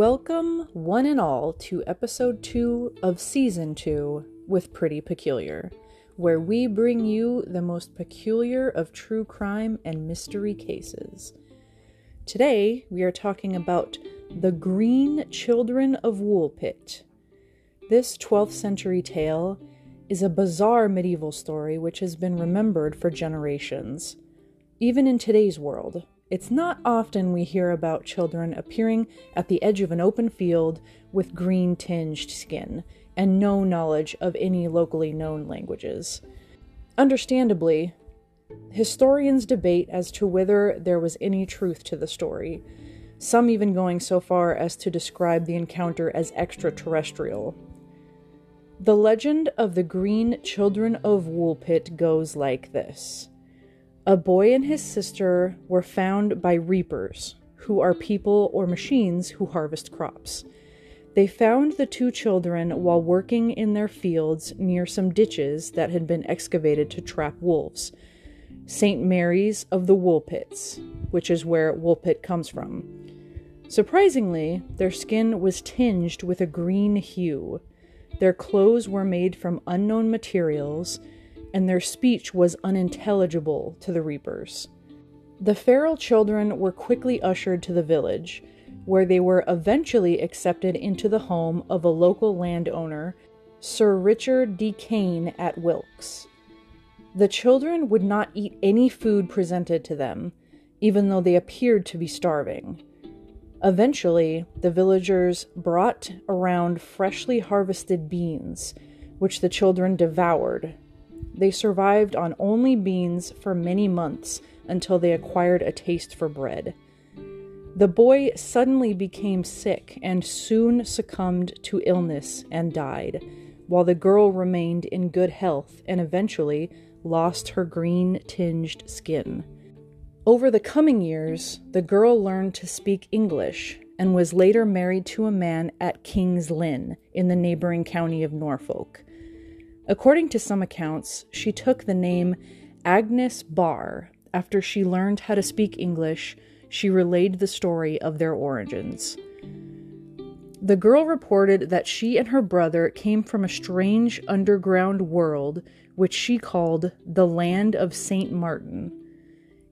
Welcome, one and all, to episode two of season two with Pretty Peculiar, where we bring you the most peculiar of true crime and mystery cases. Today, we are talking about the Green Children of Woolpit. This 12th century tale is a bizarre medieval story which has been remembered for generations. Even in today's world, it's not often we hear about children appearing at the edge of an open field with green tinged skin and no knowledge of any locally known languages. Understandably, historians debate as to whether there was any truth to the story, some even going so far as to describe the encounter as extraterrestrial. The legend of the Green Children of Woolpit goes like this A boy and his sister were found by reapers, who are people or machines who harvest crops. They found the two children while working in their fields near some ditches that had been excavated to trap wolves. St. Mary's of the Woolpits, which is where Woolpit comes from. Surprisingly, their skin was tinged with a green hue. Their clothes were made from unknown materials, and their speech was unintelligible to the reapers. The feral children were quickly ushered to the village, where they were eventually accepted into the home of a local landowner, Sir Richard de Kane at Wykes. The children would not eat any food presented to them, even though they appeared to be starving. Eventually, the villagers brought around freshly harvested beans, which the children devoured. They survived on only beans for many months until they acquired a taste for bread. The boy suddenly became sick and soon succumbed to illness and died, while the girl remained in good health and eventually lost her green tinged skin. Over the coming years, the girl learned to speak English and was later married to a man at King's Lynn in the neighboring county of Norfolk. According to some accounts, she took the name Agnes Barre after she learned how to speak English. She relayed the story of their origins. The girl reported that she and her brother came from a strange underground world which she called the Land of St. Martin.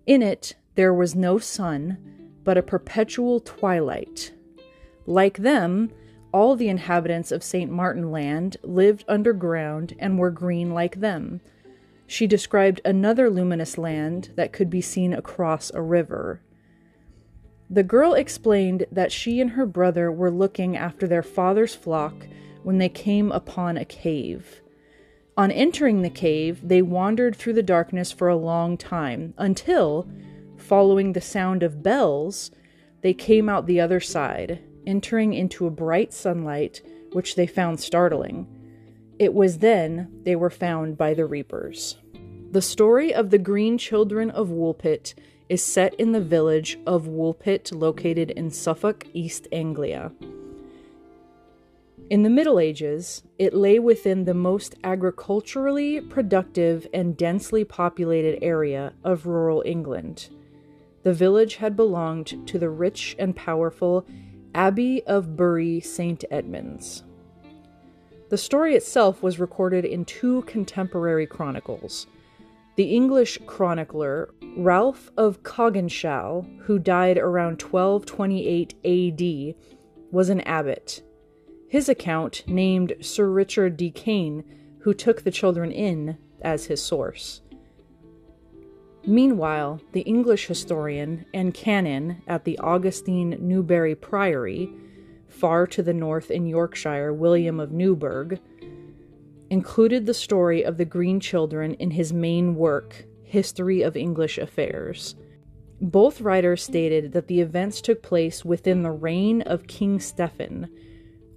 In it, there was no sun, but a perpetual twilight. Like them, all the inhabitants of St. Martin Land lived underground and were green like them. She described another luminous land that could be seen across a river. The girl explained that she and her brother were looking after their father's flock when they came upon a cave. On entering the cave, they wandered through the darkness for a long time until, following the sound of bells, they came out the other side, entering into a bright sunlight, which they found startling. It was then they were found by the reapers. The story of the Green Children of Woolpit is set in the village of Woolpit, located in Suffolk, East Anglia. In the Middle Ages, it lay within the most agriculturally productive and densely populated area of rural England. The village had belonged to the rich and powerful Abbey of Bury St. Edmunds. The story itself was recorded in two contemporary chronicles. The English chronicler Ralph of Coggeshall, who died around 1228 AD, was an abbot his account named Sir Richard de Cain, who took the children in, as his source. Meanwhile, the English historian and canon at the Augustine Newburgh Priory, far to the north in Yorkshire, William of Newburgh, included the story of the Green Children in his main work, History of English Affairs. Both writers stated that the events took place within the reign of King Stephen,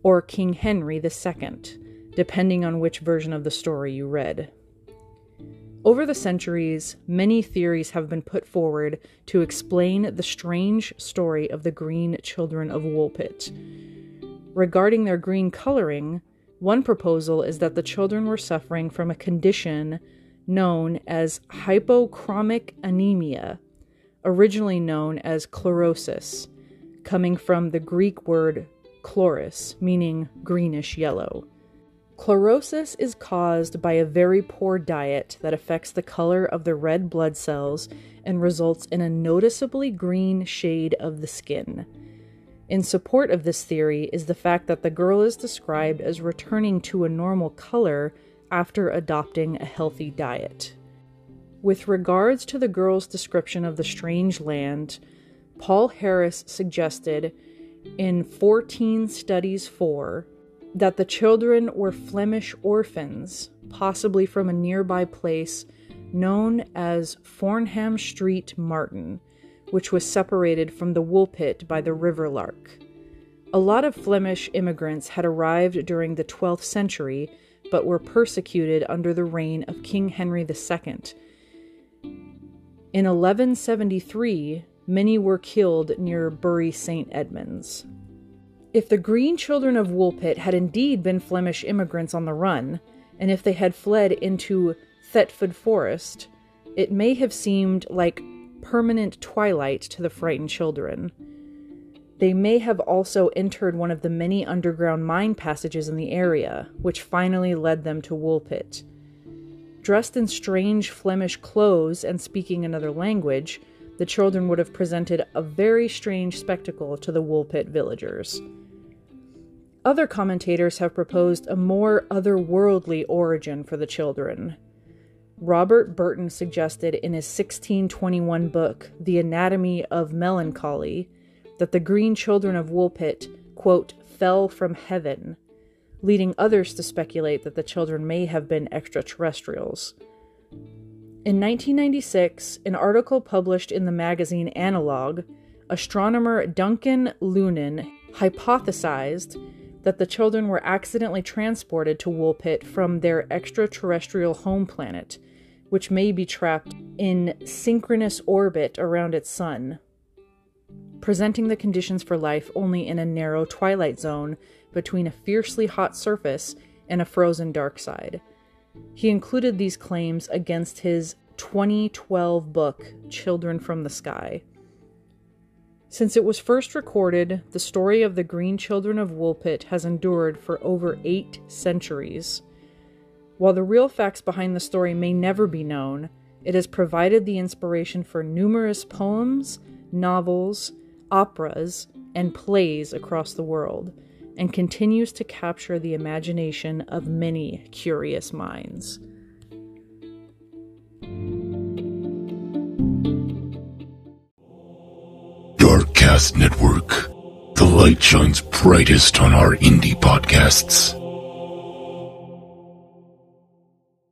or King Henry II, depending on which version of the story you read. Over the centuries, many theories have been put forward to explain the strange story of the green children of Woolpit. Regarding their green coloring, one proposal is that the children were suffering from a condition known as hypochromic anemia, originally known as chlorosis, coming from the Greek word chloris, meaning greenish yellow. Chlorosis is caused by a very poor diet that affects the color of the red blood cells and results in a noticeably green shade of the skin. In support of this theory is the fact that the girl is described as returning to a normal color after adopting a healthy diet. With regards to the girl's description of the strange land, Paul Harris suggested in Fortean Studies 4 that the children were Flemish orphans, possibly from a nearby place known as Fornham Street Martin, which was separated from the Woolpit by the River Lark. A lot of Flemish immigrants had arrived during the 12th century, but were persecuted under the reign of King Henry II. In 1173, many were killed near Bury St. Edmunds. If the Green Children of Woolpit had indeed been Flemish immigrants on the run, and if they had fled into Thetford Forest, it may have seemed like permanent twilight to the frightened children. They may have also entered one of the many underground mine passages in the area, which finally led them to Woolpit. Dressed in strange Flemish clothes and speaking another language, the children would have presented a very strange spectacle to the Woolpit villagers. Other commentators have proposed a more otherworldly origin for the children. Robert Burton suggested in his 1621 book, The Anatomy of Melancholy, that the green children of Woolpit, quote, fell from heaven, leading others to speculate that the children may have been extraterrestrials. In 1996, an article published in the magazine Analog, astronomer Duncan Lunan hypothesized that the children were accidentally transported to Woolpit from their extraterrestrial home planet, which may be trapped in synchronous orbit around its sun, presenting the conditions for life only in a narrow twilight zone between a fiercely hot surface and a frozen dark side. He included these claims against his 2012 book, Children from the Sky. Since it was first recorded, the story of the Green Children of Woolpit has endured for over eight centuries. While the real facts behind the story may never be known, it has provided the inspiration for numerous poems, novels, operas, and plays across the world, and continues to capture the imagination of many curious minds. Darkcast Network. The light shines brightest on our indie podcasts.